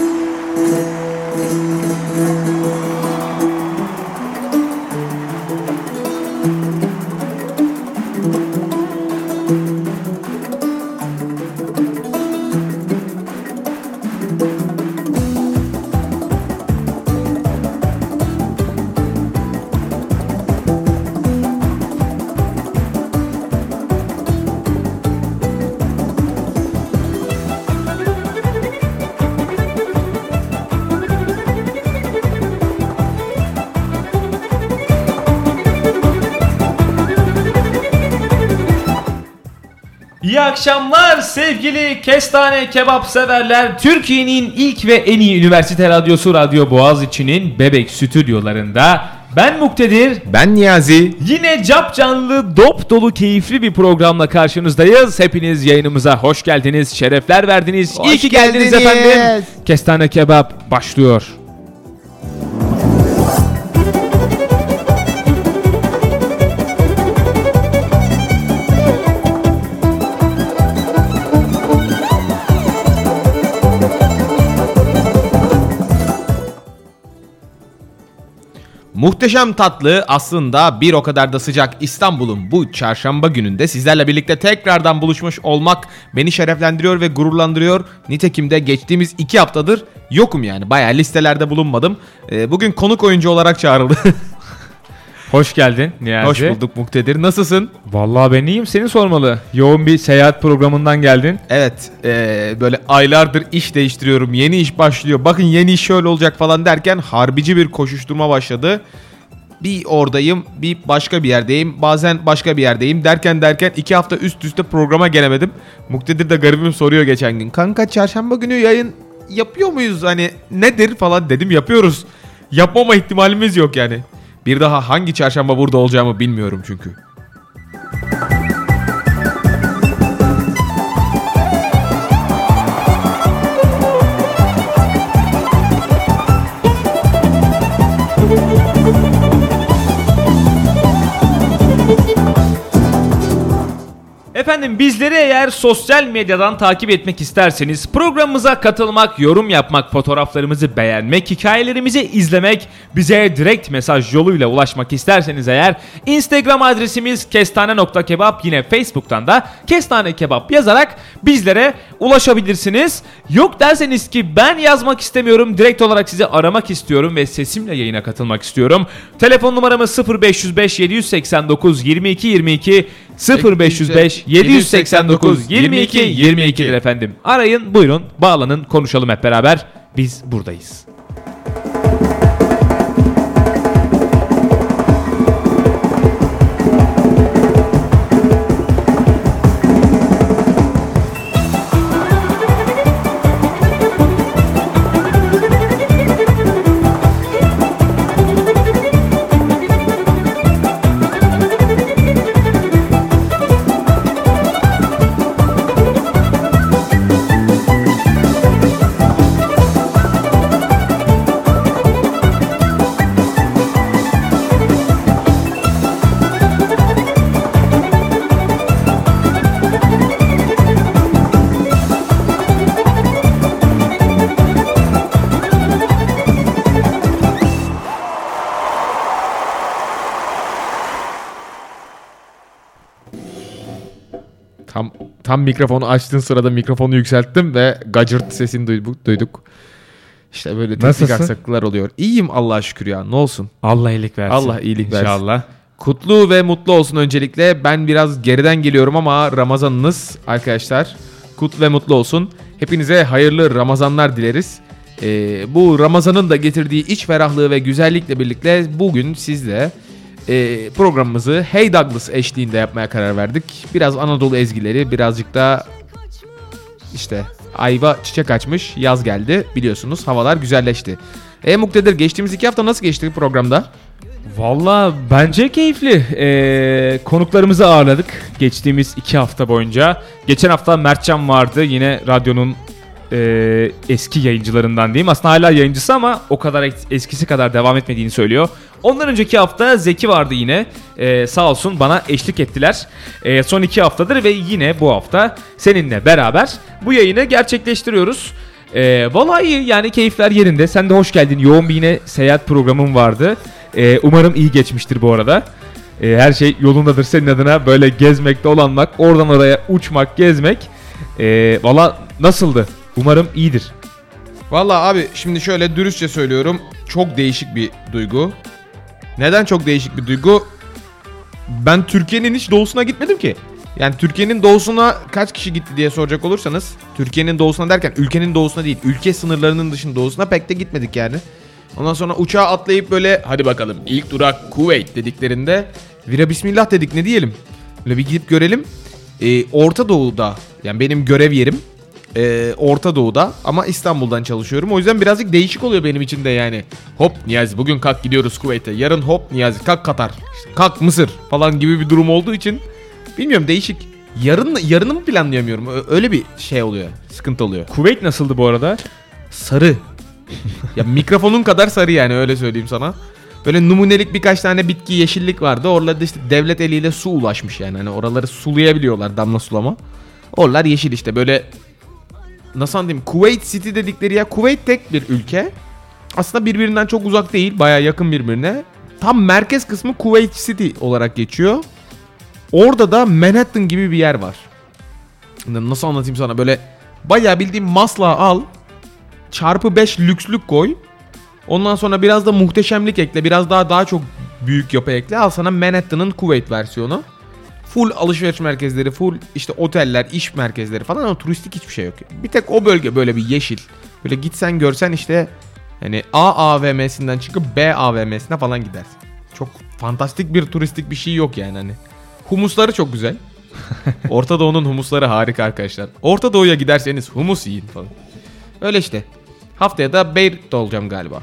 İyi sevgili kestane kebap severler. Türkiye'nin ilk ve en iyi üniversite radyosu Radyo Boğaziçi'nin Bebek stüdyolarında ben Muktedir. Ben Niyazi. Yine cap canlı, dop dolu, keyifli bir programla karşınızdayız. Hepiniz yayınımıza hoş geldiniz, şerefler verdiniz. Hoş İyi ki geldiniz geldiniz. efendim. Kestane kebap başlıyor. Muhteşem tatlı aslında bir o kadar da sıcak İstanbul'un bu çarşamba gününde sizlerle birlikte tekrardan buluşmuş olmak beni şereflendiriyor ve gururlandırıyor. Nitekim de geçtiğimiz iki haftadır yokum yani bayağı listelerde bulunmadım. Ee, bugün konuk oyuncu olarak çağrıldı. Hoş geldin Niyazi. Hoş bulduk Muktedir. Nasılsın? Vallahi ben iyiyim, seni sormalı. Yoğun bir seyahat programından geldin. Evet ee, böyle aylardır iş değiştiriyorum. Yeni iş başlıyor. Bakın yeni iş şöyle olacak falan derken harbici bir koşuşturma başladı. Bir oradayım, bir başka bir yerdeyim, bazen başka bir yerdeyim derken derken iki hafta üst üste programa gelemedim. Muktedir de garibim soruyor geçen gün. Kanka çarşamba günü yayın yapıyor muyuz hani nedir falan dedim yapıyoruz. Yapmama ihtimalimiz yok yani. Bir daha hangi çarşamba burada olacağımı bilmiyorum çünkü. Efendim bizleri eğer sosyal medyadan takip etmek isterseniz programımıza katılmak, yorum yapmak, fotoğraflarımızı beğenmek, hikayelerimizi izlemek, bize direkt mesaj yoluyla ulaşmak isterseniz eğer Instagram adresimiz kestane.kebap yine Facebook'tan da kestane kebap yazarak bizlere ulaşabilirsiniz. Yok derseniz ki ben yazmak istemiyorum direkt olarak sizi aramak istiyorum ve sesimle yayına katılmak istiyorum. Telefon numaramız 0505 789 22 22 0505 789 22 22'dir efendim. Arayın, buyurun, bağlanın, konuşalım hep beraber. Biz buradayız. Tam mikrofonu açtığın sırada mikrofonu yükselttim ve gacırt sesini duyduk. İşte böyle teknik Nasılsın? aksaklıklar oluyor. İyiyim Allah'a şükür ya. Ne olsun. Allah iyilik versin. Allah iyilik versin. İnşallah. Kutlu ve mutlu olsun öncelikle. Ben biraz geriden geliyorum ama Ramazanınız arkadaşlar kutlu ve mutlu olsun. Hepinize hayırlı Ramazanlar dileriz. Ee, bu Ramazan'ın da getirdiği iç ferahlığı ve güzellikle birlikte bugün sizle e, programımızı Hey Douglas eşliğinde yapmaya karar verdik. Biraz Anadolu ezgileri, birazcık da işte ayva çiçek açmış, yaz geldi biliyorsunuz havalar güzelleşti. E Muktedir geçtiğimiz iki hafta nasıl geçti programda? Valla bence keyifli. Ee, konuklarımızı ağırladık geçtiğimiz iki hafta boyunca. Geçen hafta Mertcan vardı yine radyonun e, eski yayıncılarından diyeyim. Aslında hala yayıncısı ama o kadar es- eskisi kadar devam etmediğini söylüyor. Ondan önceki hafta Zeki vardı yine. Ee, sağ olsun bana eşlik ettiler. Ee, son iki haftadır ve yine bu hafta seninle beraber bu yayını gerçekleştiriyoruz. Ee, vallahi iyi yani keyifler yerinde. Sen de hoş geldin. Yoğun bir yine seyahat programın vardı. Ee, umarım iyi geçmiştir bu arada. Ee, her şey yolundadır senin adına. Böyle gezmekte olanmak, oradan oraya uçmak, gezmek. Ee, valla nasıldı? Umarım iyidir. Valla abi şimdi şöyle dürüstçe söylüyorum. Çok değişik bir duygu. Neden çok değişik bir duygu? Ben Türkiye'nin hiç doğusuna gitmedim ki. Yani Türkiye'nin doğusuna kaç kişi gitti diye soracak olursanız Türkiye'nin doğusuna derken ülkenin doğusuna değil ülke sınırlarının dışında doğusuna pek de gitmedik yani. Ondan sonra uçağa atlayıp böyle hadi bakalım ilk durak Kuveyt dediklerinde vira bismillah dedik ne diyelim. Böyle bir gidip görelim. Ee, Orta Doğu'da yani benim görev yerim e, Orta Doğu'da ama İstanbul'dan çalışıyorum. O yüzden birazcık değişik oluyor benim için de yani. Hop Niyazi bugün kalk gidiyoruz Kuveyt'e. Yarın hop Niyazi kalk Katar. İşte kalk Mısır falan gibi bir durum olduğu için bilmiyorum değişik. Yarın yarını mı planlayamıyorum? Öyle bir şey oluyor. Sıkıntı oluyor. Kuveyt nasıldı bu arada? Sarı. ya mikrofonun kadar sarı yani öyle söyleyeyim sana. Böyle numunelik birkaç tane bitki yeşillik vardı. Oralarda işte devlet eliyle su ulaşmış yani. Hani oraları sulayabiliyorlar damla sulama. Oralar yeşil işte böyle nasıl anlatayım Kuveyt City dedikleri ya Kuveyt tek bir ülke. Aslında birbirinden çok uzak değil. Baya yakın birbirine. Tam merkez kısmı Kuveyt City olarak geçiyor. Orada da Manhattan gibi bir yer var. Nasıl anlatayım sana böyle bayağı bildiğim maslağı al. Çarpı 5 lükslük koy. Ondan sonra biraz da muhteşemlik ekle. Biraz daha daha çok büyük yapı ekle. Al sana Manhattan'ın Kuveyt versiyonu. Full alışveriş merkezleri, full işte oteller, iş merkezleri falan ama turistik hiçbir şey yok. Bir tek o bölge böyle bir yeşil. Böyle gitsen görsen işte hani A AVM'sinden çıkıp B AVM'sine falan gidersin. Çok fantastik bir turistik bir şey yok yani hani. Humusları çok güzel. Orta Doğu'nun humusları harika arkadaşlar. Orta Doğu'ya giderseniz humus yiyin falan. Öyle işte. Haftaya da Beyrut'ta olacağım galiba.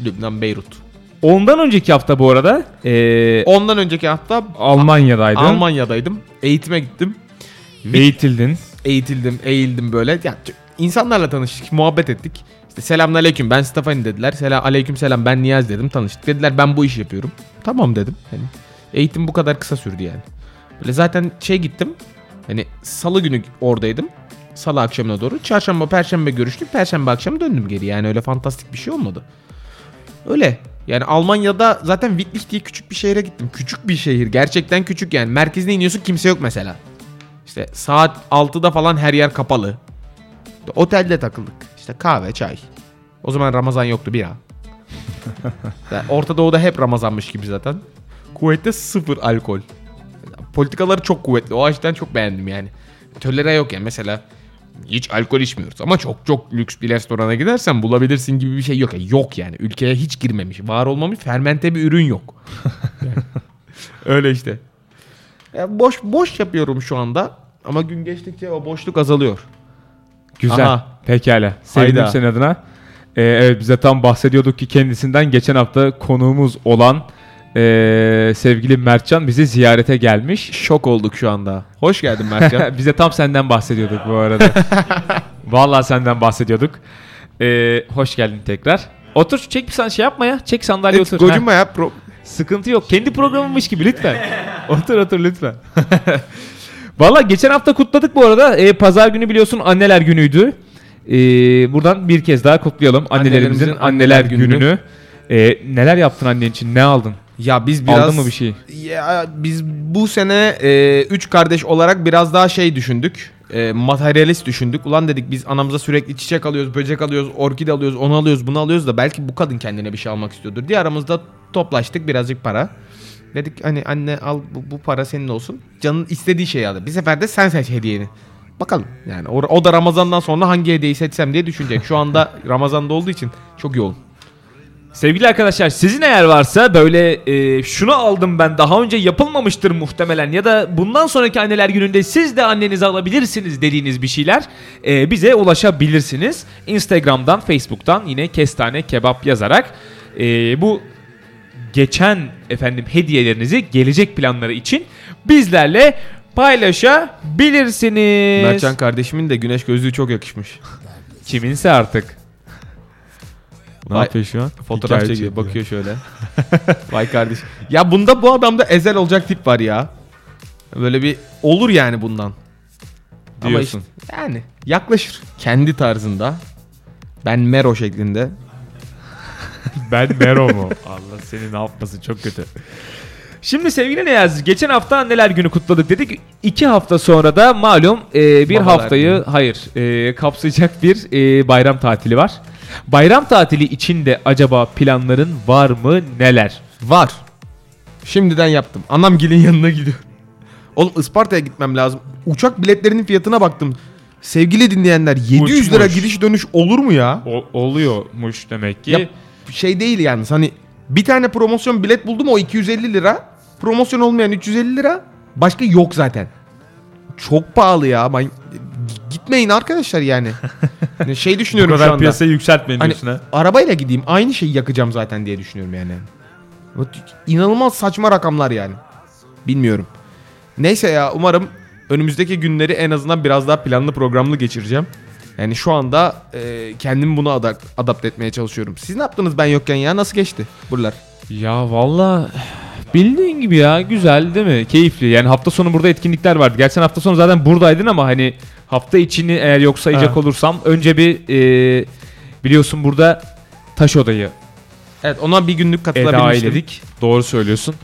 Lübnan Beyrut. Ondan önceki hafta bu arada ee, Ondan önceki hafta Almanya'daydın. Almanya'daydım. Eğitime gittim. Eğitildin. Eğitildim, eğildim böyle. Ya, insanlarla tanıştık, muhabbet ettik. İşte selamünaleyküm ben Stefani dediler. Selam aleyküm selam ben Niyaz dedim tanıştık. Dediler ben bu işi yapıyorum. Tamam dedim. Hani eğitim bu kadar kısa sürdü yani. Böyle zaten şey gittim. Hani salı günü oradaydım. Salı akşamına doğru. Çarşamba, perşembe görüştük. Perşembe akşamı döndüm geri. Yani öyle fantastik bir şey olmadı. Öyle. Yani Almanya'da zaten Wittlich diye küçük bir şehre gittim. Küçük bir şehir. Gerçekten küçük yani. Merkezine iniyorsun kimse yok mesela. İşte saat 6'da falan her yer kapalı. İşte otelde takıldık. İşte kahve, çay. O zaman Ramazan yoktu bir an. Yani Orta Doğu'da hep Ramazanmış gibi zaten. Kuveyt'te sıfır alkol. Politikaları çok kuvvetli. O açıdan çok beğendim yani. Tölere yok yani mesela hiç alkol içmiyoruz ama çok çok lüks bir restorana gidersen bulabilirsin gibi bir şey yok. Yani yok yani ülkeye hiç girmemiş, var olmamış, fermente bir ürün yok. Yani Öyle işte. Ya boş boş yapıyorum şu anda ama gün geçtikçe o boşluk azalıyor. Güzel. Aha. Pekala. Sevindim Hayda. senin adına. Ee, evet bize tam bahsediyorduk ki kendisinden geçen hafta konuğumuz olan ee, sevgili Mertcan bizi ziyarete gelmiş. Şok olduk şu anda. Hoş geldin Mertcan. bize tam senden bahsediyorduk bu arada. Vallahi senden bahsediyorduk. Ee, hoş geldin tekrar. Otur çek bir sen şey yapma ya. Çek sandalye Evet, otur. Gocunma ya. Pro- sıkıntı yok. Kendi programınmış gibi lütfen. otur otur lütfen. Valla geçen hafta kutladık bu arada. Ee, Pazar günü biliyorsun anneler günüydü. Ee, buradan bir kez daha kutlayalım annelerimizin, Annelerimizin anneler anneler gününü. gününü. Ee, neler yaptın annen için? Ne aldın? Ya biz biraz... Aldın mı bir şey? Ya biz bu sene e, üç kardeş olarak biraz daha şey düşündük. E, materyalist düşündük. Ulan dedik biz anamıza sürekli çiçek alıyoruz, böcek alıyoruz, orkide alıyoruz, onu alıyoruz, bunu alıyoruz da belki bu kadın kendine bir şey almak istiyordur diye aramızda toplaştık birazcık para. Dedik hani anne al bu, bu para senin olsun. Canın istediği şeyi alır. Bir sefer de sen seç hediyeni. Bakalım yani o, o da Ramazan'dan sonra hangi hediyeyi seçsem diye düşünecek. Şu anda Ramazan'da olduğu için çok yoğun. Sevgili arkadaşlar sizin eğer varsa böyle e, şunu aldım ben daha önce yapılmamıştır muhtemelen ya da bundan sonraki anneler gününde siz de annenize alabilirsiniz dediğiniz bir şeyler e, bize ulaşabilirsiniz. Instagram'dan, Facebook'tan yine kestane kebap yazarak e, bu geçen efendim hediyelerinizi gelecek planları için bizlerle paylaşabilirsiniz. Mertcan kardeşimin de güneş gözlüğü çok yakışmış. Kiminse artık. Ne Vay- yapıyor şu an? Fotoğraf çekiyor, çekiyor. bakıyor şöyle. Vay kardeş. Ya bunda bu adamda ezel olacak tip var ya. Böyle bir olur yani bundan. Ama Diyorsun. işte- Yani yaklaşır. Kendi tarzında. Ben Mero şeklinde. Ben Mero mu? Allah seni ne yapmasın çok kötü. Şimdi sevgili Niyazi geçen hafta anneler günü kutladık dedik. İki hafta sonra da malum e, bir Babalar haftayı günü. hayır e, kapsayacak bir e, bayram tatili var. Bayram tatili içinde acaba planların var mı neler? Var. Şimdiden yaptım. Anamgil'in yanına gidiyorum. Oğlum Isparta'ya gitmem lazım. Uçak biletlerinin fiyatına baktım. Sevgili dinleyenler 700 lira Uçmuş. gidiş dönüş olur mu ya? oluyormuş demek ki. Ya şey değil yani hani bir tane promosyon bilet buldum o 250 lira. Promosyon olmayan 350 lira. Başka yok zaten. Çok pahalı ya. Ben gitmeyin arkadaşlar yani. Yani şey Bu düşünüyorum şu kadar anda. piyasayı yükseltmeyin Hani diyorsun ha. arabayla gideyim aynı şeyi yakacağım zaten diye düşünüyorum yani. Bu İnanılmaz saçma rakamlar yani. Bilmiyorum. Neyse ya umarım önümüzdeki günleri en azından biraz daha planlı programlı geçireceğim. Yani şu anda e, kendimi buna adak, adapte etmeye çalışıyorum. Siz ne yaptınız ben yokken ya? Nasıl geçti buralar? Ya valla bildiğin gibi ya güzel değil mi? Keyifli. Yani hafta sonu burada etkinlikler vardı. Gerçi hafta sonu zaten buradaydın ama hani hafta içini eğer yok sayacak Ha. olursam önce bir e, biliyorsun burada taş odayı Evet ona bir günlük katılabilmiştim. eyledik. Doğru söylüyorsun.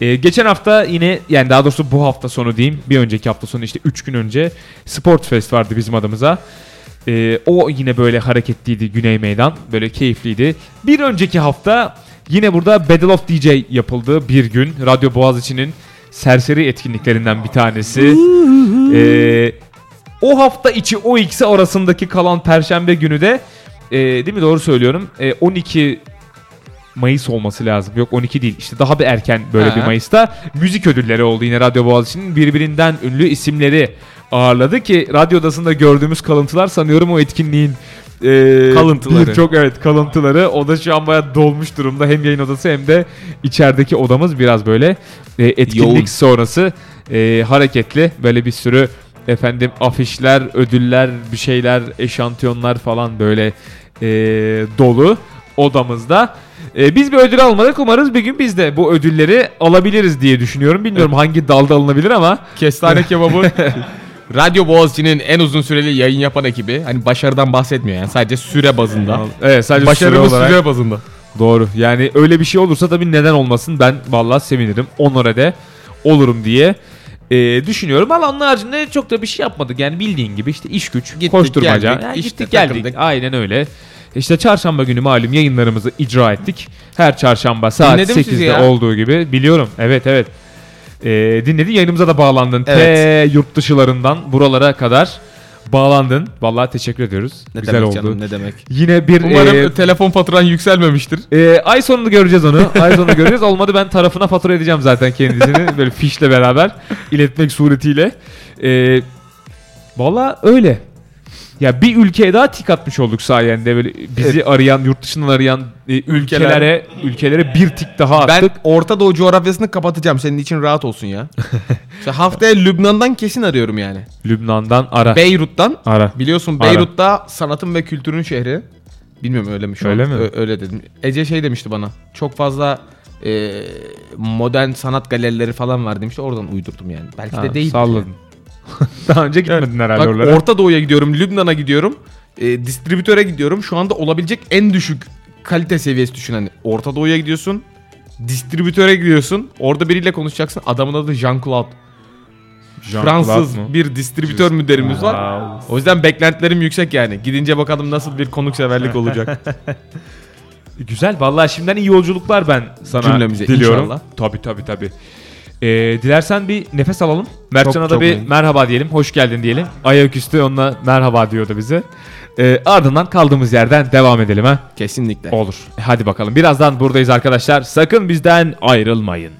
E, geçen hafta yine yani daha doğrusu bu hafta sonu diyeyim. Bir önceki hafta sonu işte 3 gün önce Sport Fest vardı bizim adımıza. E, o yine böyle hareketliydi Güney Meydan. Böyle keyifliydi. Bir önceki hafta yine burada Battle of DJ yapıldı bir gün. Radyo Boğaziçi'nin serseri etkinliklerinden bir tanesi. E, o hafta içi o ikisi arasındaki kalan perşembe günü de e, değil mi doğru söylüyorum. E, 12 Mayıs olması lazım. Yok 12 değil. İşte daha bir erken böyle Ha. bir Mayıs'ta müzik ödülleri oldu yine Radyo Boğaziçi'nin birbirinden ünlü isimleri ağırladı ki radyo odasında gördüğümüz kalıntılar sanıyorum o etkinliğin e, Kalıntıları. Birçok evet kalıntıları. O da şu an bayağı dolmuş durumda. Hem yayın odası hem de içerideki odamız biraz böyle e, etkinlik Yoğun. sonrası e, hareketli. Böyle bir sürü efendim afişler, ödüller, bir şeyler, eşantiyonlar falan böyle e, dolu odamızda. E, biz bir ödül almadık. Umarız bir gün biz de bu ödülleri alabiliriz diye düşünüyorum. Bilmiyorum hangi dalda alınabilir ama Kestane kebabı. Radyo Boğaziçi'nin en uzun süreli yayın yapan ekibi. Hani başarıdan bahsetmiyor yani sadece süre bazında. evet sadece süre olarak. süre bazında. Doğru. Yani öyle bir şey olursa tabii neden olmasın ben vallahi sevinirim. Onlara de olurum diye e, düşünüyorum. Ama onun haricinde çok da bir şey yapmadık. Yani bildiğin gibi işte iş güç, Gittik, koşturmaca. geldik, Yani işte gittik geldik. takıldık. Aynen öyle. İşte çarşamba günü malum yayınlarımızı icra ettik. Her çarşamba saat Dinledim sizi 8'de ya. olduğu gibi. Biliyorum. Evet evet. E, dinledin yayınımıza da bağlandın. Evet. Te yurt dışılarından buralara kadar bağlandın. Vallahi teşekkür ediyoruz. Ne Güzel demek oldu. canım ne demek. Yine bir Umarım e, telefon faturan yükselmemiştir. ee, ay sonunu göreceğiz onu. Ay sonunu göreceğiz. Olmadı ben tarafına fatura edeceğim zaten kendisini. Böyle fişle beraber iletmek suretiyle. Ee, Valla öyle. Ya bir ülkeye daha tik atmış olduk sayende. Böyle bizi arayan, yurt dışından arayan e, ülkelere ülkelere bir tik daha Ben attık. Orta Doğu coğrafyasını kapatacağım. Senin için rahat olsun ya. İşte haftaya Lübnan'dan kesin arıyorum yani. Lübnan'dan ara. Beyrut'tan. ara. Biliyorsun Ara. Beyrut'ta sanatın ve kültürün şehri. Bilmiyorum öyle mi şu Öyle an? mi? Ö- öyle dedim. Ece şey demişti bana. Çok fazla e, modern sanat galerileri falan var demişti. Oradan uydurdum yani. Belki Ha, de değil. Salladın. Daha önce gitmedin herhalde Bak oralara. Orta Doğu'ya gidiyorum, Lübnan'a gidiyorum. E, distribütöre gidiyorum. Şu anda olabilecek en düşük kalite seviyesi düşün. Hani Orta Doğu'ya gidiyorsun. Distribütöre gidiyorsun. Orada biriyle konuşacaksın. Adamın adı Jean-Claude. Jean Fransız mu? bir distribütör müderimiz var. Wow. O yüzden beklentilerim yüksek yani. Gidince bakalım nasıl bir konukseverlik olacak. Güzel. Vallahi şimdiden iyi yolculuklar ben sana Cümlemize diliyorum. inşallah. Tabii tabii tabii. Ee, dilersen bir nefes alalım. Mertcan'a da çok bir iyi. merhaba diyelim. Hoş geldin diyelim. Ayaküstü onunla merhaba diyordu bize. Ee, ardından kaldığımız yerden devam edelim ha. Kesinlikle. Olur. E, Hadi bakalım. Birazdan buradayız arkadaşlar. Sakın bizden ayrılmayın.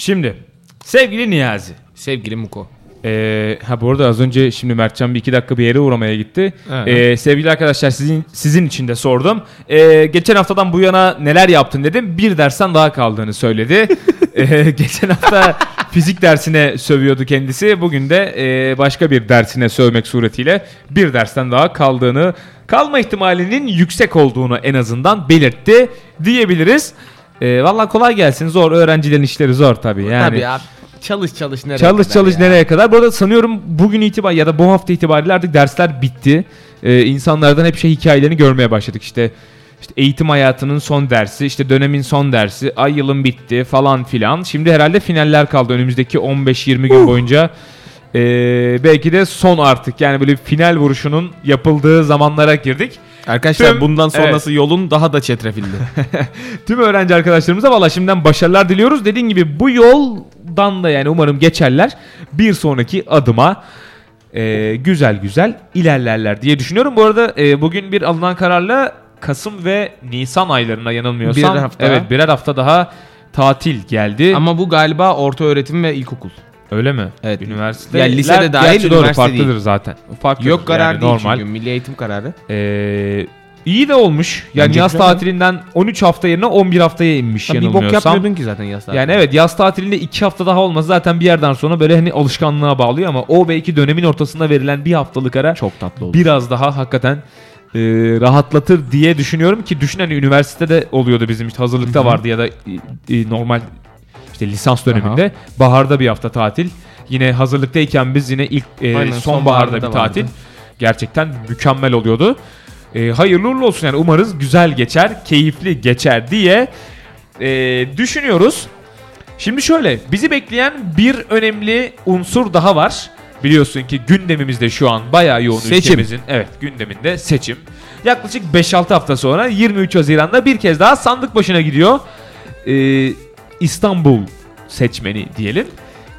Şimdi sevgili Niyazi. Sevgili Muko. Ee, ha bu arada az önce şimdi Mertcan bir iki dakika bir yere uğramaya gitti. Evet. Ee, sevgili arkadaşlar sizin sizin için de sordum. Ee, geçen haftadan bu yana neler yaptın dedim. Bir dersten daha kaldığını söyledi. Ee, geçen hafta fizik dersine sövüyordu kendisi. Bugün de e, başka bir dersine sövmek suretiyle bir dersten daha kaldığını, kalma ihtimalinin yüksek olduğunu en azından belirtti diyebiliriz. Ee, Valla kolay gelsin. Zor. Öğrencilerin işleri zor tabii. Yani Tabii abi. Çalış çalış nereye Çalış kadar çalış ya? nereye kadar? Bu arada sanıyorum bugün itibar ya da bu hafta itibariyle artık dersler bitti. Ee, insanlardan hep şey hikayelerini görmeye başladık. İşte işte eğitim hayatının son dersi, işte dönemin son dersi, ay yılın bitti falan filan. Şimdi herhalde finaller kaldı önümüzdeki 15-20 gün boyunca. Ee, belki de son artık yani böyle final vuruşunun yapıldığı zamanlara girdik. Arkadaşlar Tüm- bundan sonrası yolun daha da çetrefilli. Tüm öğrenci arkadaşlarımıza valla şimdiden başarılar diliyoruz. Dediğim gibi bu yoldan da yani umarım geçerler. Bir sonraki adıma e, güzel güzel ilerlerler diye düşünüyorum. Bu arada e, bugün bir alınan kararla Kasım ve Nisan aylarına yanılmıyorsam. Birer hafta. Evet birer hafta daha tatil geldi. Ama bu galiba orta öğretim ve ilkokul. Öyle mi? Evet. Üniversite. Ya lisede dahil, doğru farklıdır değil. zaten. Farklıdır. Yok karar yani değil normal. çünkü milli eğitim kararı. Ee, iyi de olmuş. Yani yaz tatilinden 13 hafta yerine 11 haftaya inmiş Tabii bir bok yanılmıyorsam. yapmıyordun ki zaten yaz Yani evet yaz tatilinde 2 hafta daha olması zaten bir yerden sonra böyle hani alışkanlığa bağlıyor ama o belki dönemin ortasında verilen bir haftalık ara Çok tatlı oldu. biraz daha hakikaten e, rahatlatır diye düşünüyorum ki düşün hani üniversitede oluyordu bizim işte hazırlıkta vardı ya da e, normal işte lisans döneminde baharda bir hafta tatil. Yine hazırlıktayken biz yine ilk e, Aynen, sonbaharda bir tatil. vardı. Gerçekten mükemmel oluyordu. e, hayırlı uğurlu olsun yani umarız güzel geçer, keyifli geçer diye e, düşünüyoruz. Şimdi şöyle bizi bekleyen bir önemli unsur daha var. Biliyorsun ki gündemimizde şu an bayağı yoğun Seçim. ülkemizin evet gündeminde seçim. Yaklaşık 5-6 hafta sonra 23 Haziran'da bir kez daha sandık başına gidiyor. Ee, İstanbul seçmeni diyelim.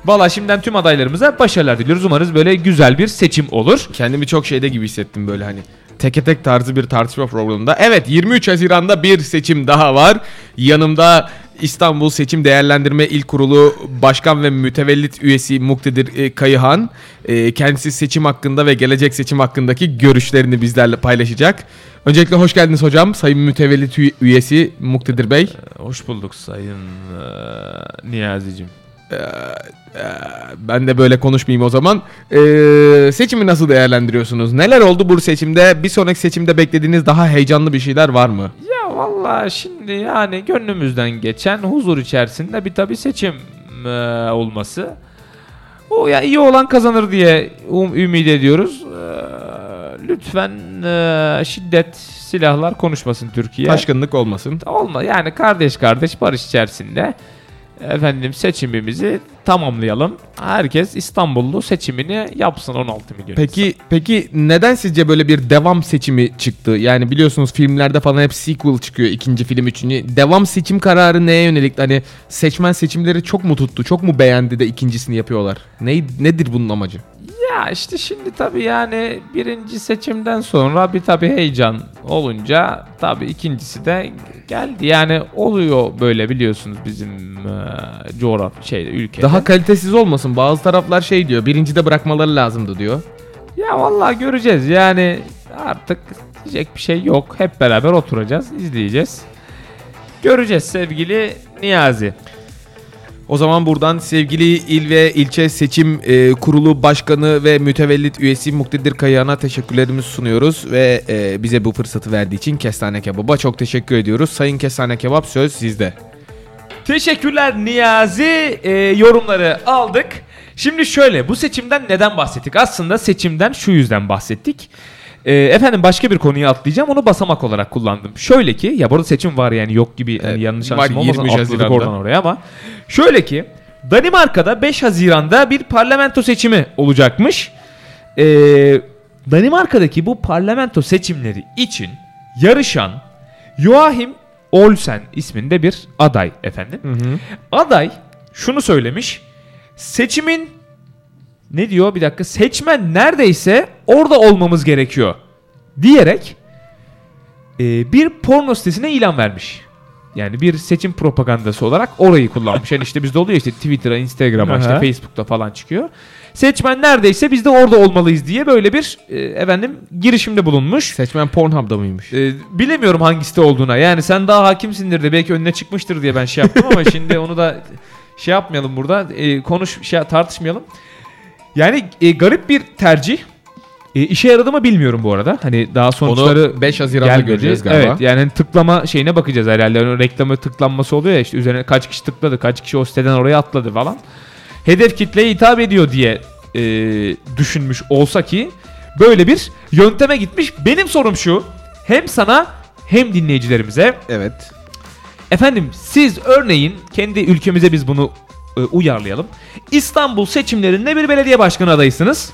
Valla şimdiden tüm adaylarımıza başarılar diliyoruz. Umarız böyle güzel bir seçim olur. Kendimi çok şeyde gibi hissettim böyle hani. Teke tek tarzı bir tartışma programında. Evet 23 Haziran'da bir seçim daha var. Yanımda İstanbul Seçim Değerlendirme İl Kurulu Başkan ve Mütevellit Üyesi Muktedir e, Kayıhan. E, kendisi seçim hakkında ve gelecek seçim hakkındaki görüşlerini bizlerle paylaşacak. Öncelikle hoş geldiniz hocam. Sayın Mütevellit Üy- Üyesi Muktedir Bey. Hoş bulduk Sayın Niyazi'cim. Ee, Ben de böyle konuşmayayım o zaman. Ee, seçimi nasıl değerlendiriyorsunuz? Neler oldu bu seçimde? Bir sonraki seçimde beklediğiniz daha heyecanlı bir şeyler var mı? Ya valla şimdi yani gönlümüzden geçen huzur içerisinde bir tabi seçim e, olması. O ya iyi olan kazanır diye um, ümit ediyoruz. E, lütfen e, şiddet silahlar konuşmasın Türkiye. Taşkınlık olmasın. Olma yani kardeş kardeş barış içerisinde efendim seçimimizi tamamlayalım. Herkes İstanbullu seçimini yapsın 16 milyon. Peki peki neden sizce böyle bir devam seçimi çıktı? Yani biliyorsunuz filmlerde falan hep sequel çıkıyor ikinci film üçüncü. Devam seçim kararı neye yönelik? Hani seçmen seçimleri çok mu tuttu? Çok mu beğendi de ikincisini yapıyorlar? Ne, nedir bunun amacı? Ya işte şimdi tabii yani birinci seçimden sonra bir tabii heyecan olunca tabii ikincisi de geldi. Yani oluyor böyle biliyorsunuz bizim e, coğrafya şeyde ülkede. Daha kalitesiz olmasın. Bazı taraflar şey diyor. Birincide bırakmaları lazımdı diyor. Ya vallahi göreceğiz yani artık diyecek bir şey yok. Hep beraber oturacağız, izleyeceğiz. Göreceğiz sevgili Niyazi. O zaman buradan sevgili il ve ilçe seçim e, kurulu başkanı ve mütevellit üyesi Muktedir Kayağan'a teşekkürlerimizi sunuyoruz ve e, bize bu fırsatı verdiği için Kestane Kebap'a çok teşekkür ediyoruz. Sayın Kestane Kebap söz sizde. Teşekkürler Niyazi. Ee, yorumları aldık. Şimdi şöyle bu seçimden neden bahsettik? Aslında seçimden şu yüzden bahsettik. Ee, efendim başka bir konuyu atlayacağım onu basamak olarak kullandım. Şöyle ki ya burada seçim var yani yok gibi hani Evet, yanlış var anlaşılma olmasın 23 atladık Haziran'da. oradan oraya ama. Şöyle ki Danimarka'da 5 Haziran'da bir parlamento seçimi olacakmış. Ee, Danimarka'daki bu parlamento seçimleri için yarışan Joachim Olsen isminde bir aday efendim. Aday şunu söylemiş. Seçimin ne diyor bir dakika seçmen neredeyse orada olmamız gerekiyor diyerek e, bir porno sitesine ilan vermiş. Yani bir seçim propagandası olarak orayı kullanmış. Yani işte bizde oluyor işte Twitter'a, Instagram'a, işte. Facebook'ta falan çıkıyor. Seçmen neredeyse biz de orada olmalıyız diye böyle bir e, efendim girişimde bulunmuş. Seçmen Pornhub'da mıymış? E, bilemiyorum hangisi de olduğuna. Yani sen daha hakimsindir de belki önüne çıkmıştır diye ben şey yaptım ama şimdi onu da şey yapmayalım burada. E, konuş şey tartışmayalım. Yani e, garip bir tercih. E, işe yaradı mı bilmiyorum bu arada. Hani daha sonuçları Onu 5 Haziran'da gelmedi. göreceğiz galiba. Evet yani hani tıklama şeyine bakacağız herhalde. Yani reklamı tıklanması oluyor ya işte üzerine kaç kişi tıkladı, kaç kişi o siteden oraya atladı falan. Hedef kitleye hitap ediyor diye e, düşünmüş olsa ki böyle bir yönteme gitmiş. Benim sorum şu. Hem sana hem dinleyicilerimize. Evet. Efendim siz örneğin kendi ülkemize biz bunu e, uyarlayalım. İstanbul seçimlerinde bir belediye başkanı adayısınız.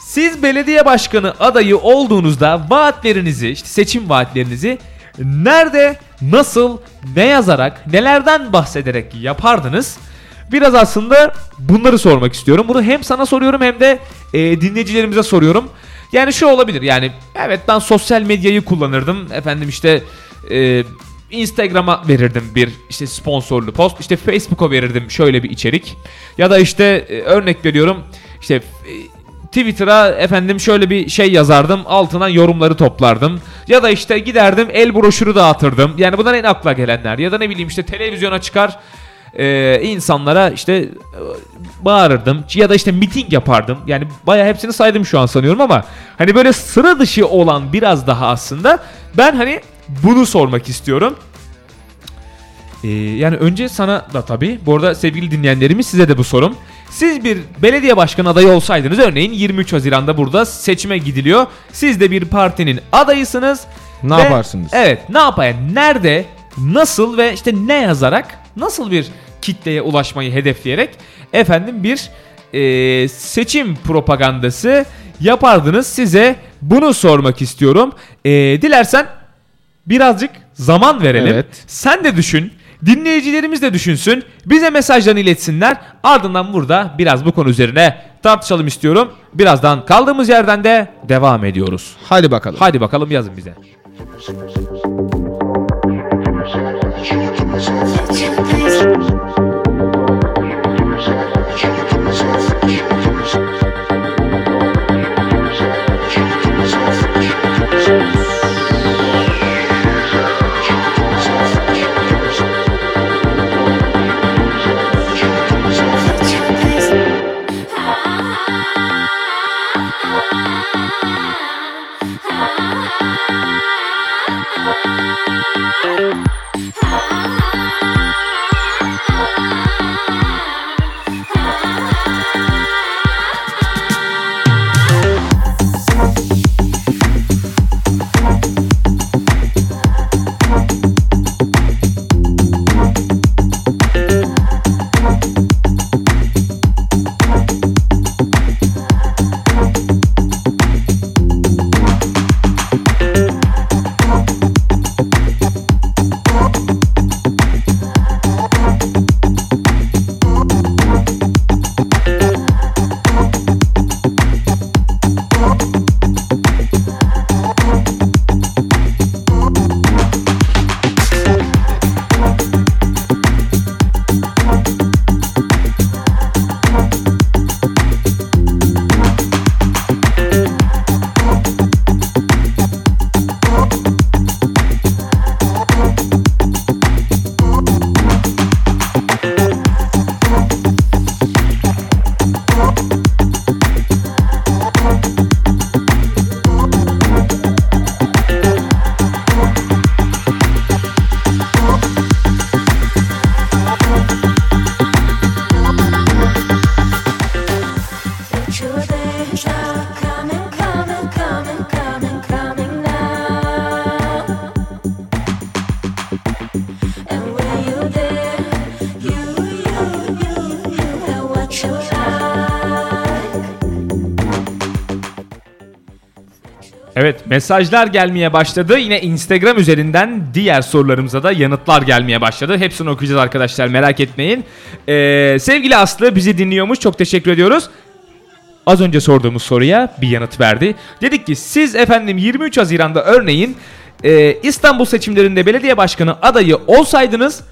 Siz belediye başkanı adayı olduğunuzda vaatlerinizi, işte seçim vaatlerinizi nerede, nasıl, ne yazarak, nelerden bahsederek yapardınız? Biraz aslında bunları sormak istiyorum. Bunu hem sana soruyorum hem de e, dinleyicilerimize soruyorum. Yani şu olabilir yani evet ben sosyal medyayı kullanırdım. Efendim işte e, Instagram'a verirdim bir işte sponsorlu post. İşte Facebook'a verirdim şöyle bir içerik. Ya da işte e, örnek veriyorum işte e, Twitter'a efendim şöyle bir şey yazardım. Altına yorumları toplardım. Ya da işte giderdim el broşürü dağıtırdım. Yani bunlar en akla gelenler. Ya da ne bileyim işte televizyona çıkar e, insanlara işte e, bağırırdım. Ya da işte miting yapardım. Yani baya hepsini saydım şu an sanıyorum ama hani böyle sıra dışı olan biraz daha aslında ben hani bunu sormak istiyorum. Ee, yani önce sana da tabii. Bu arada sevgili dinleyenlerimiz size de bu sorum. Siz bir belediye başkanı adayı olsaydınız örneğin 23 Haziran'da burada seçime gidiliyor. Siz de bir partinin adayısınız. Ne Ve- yaparsınız? Evet ne yapayım? Nerede, nasıl ve işte ne yazarak nasıl bir kitleye ulaşmayı hedefleyerek efendim bir e, seçim propagandası yapardınız. Size bunu sormak istiyorum. E, dilersen birazcık zaman verelim. Evet. Sen de düşün. Dinleyicilerimiz de düşünsün. Bize mesajlarını iletsinler. Ardından burada biraz bu konu üzerine tartışalım istiyorum. Birazdan kaldığımız yerden de devam ediyoruz. Hadi bakalım. Hadi bakalım yazın bize. You mesajlar gelmeye başladı. Yine Instagram üzerinden diğer sorularımıza da yanıtlar gelmeye başladı. Hepsini okuyacağız arkadaşlar merak etmeyin. Ee, sevgili Aslı bizi dinliyormuş. Çok teşekkür ediyoruz. Az önce sorduğumuz soruya bir yanıt verdi. Dedik ki siz efendim 23 Haziran'da örneğin e, İstanbul seçimlerinde belediye başkanı adayı olsaydınız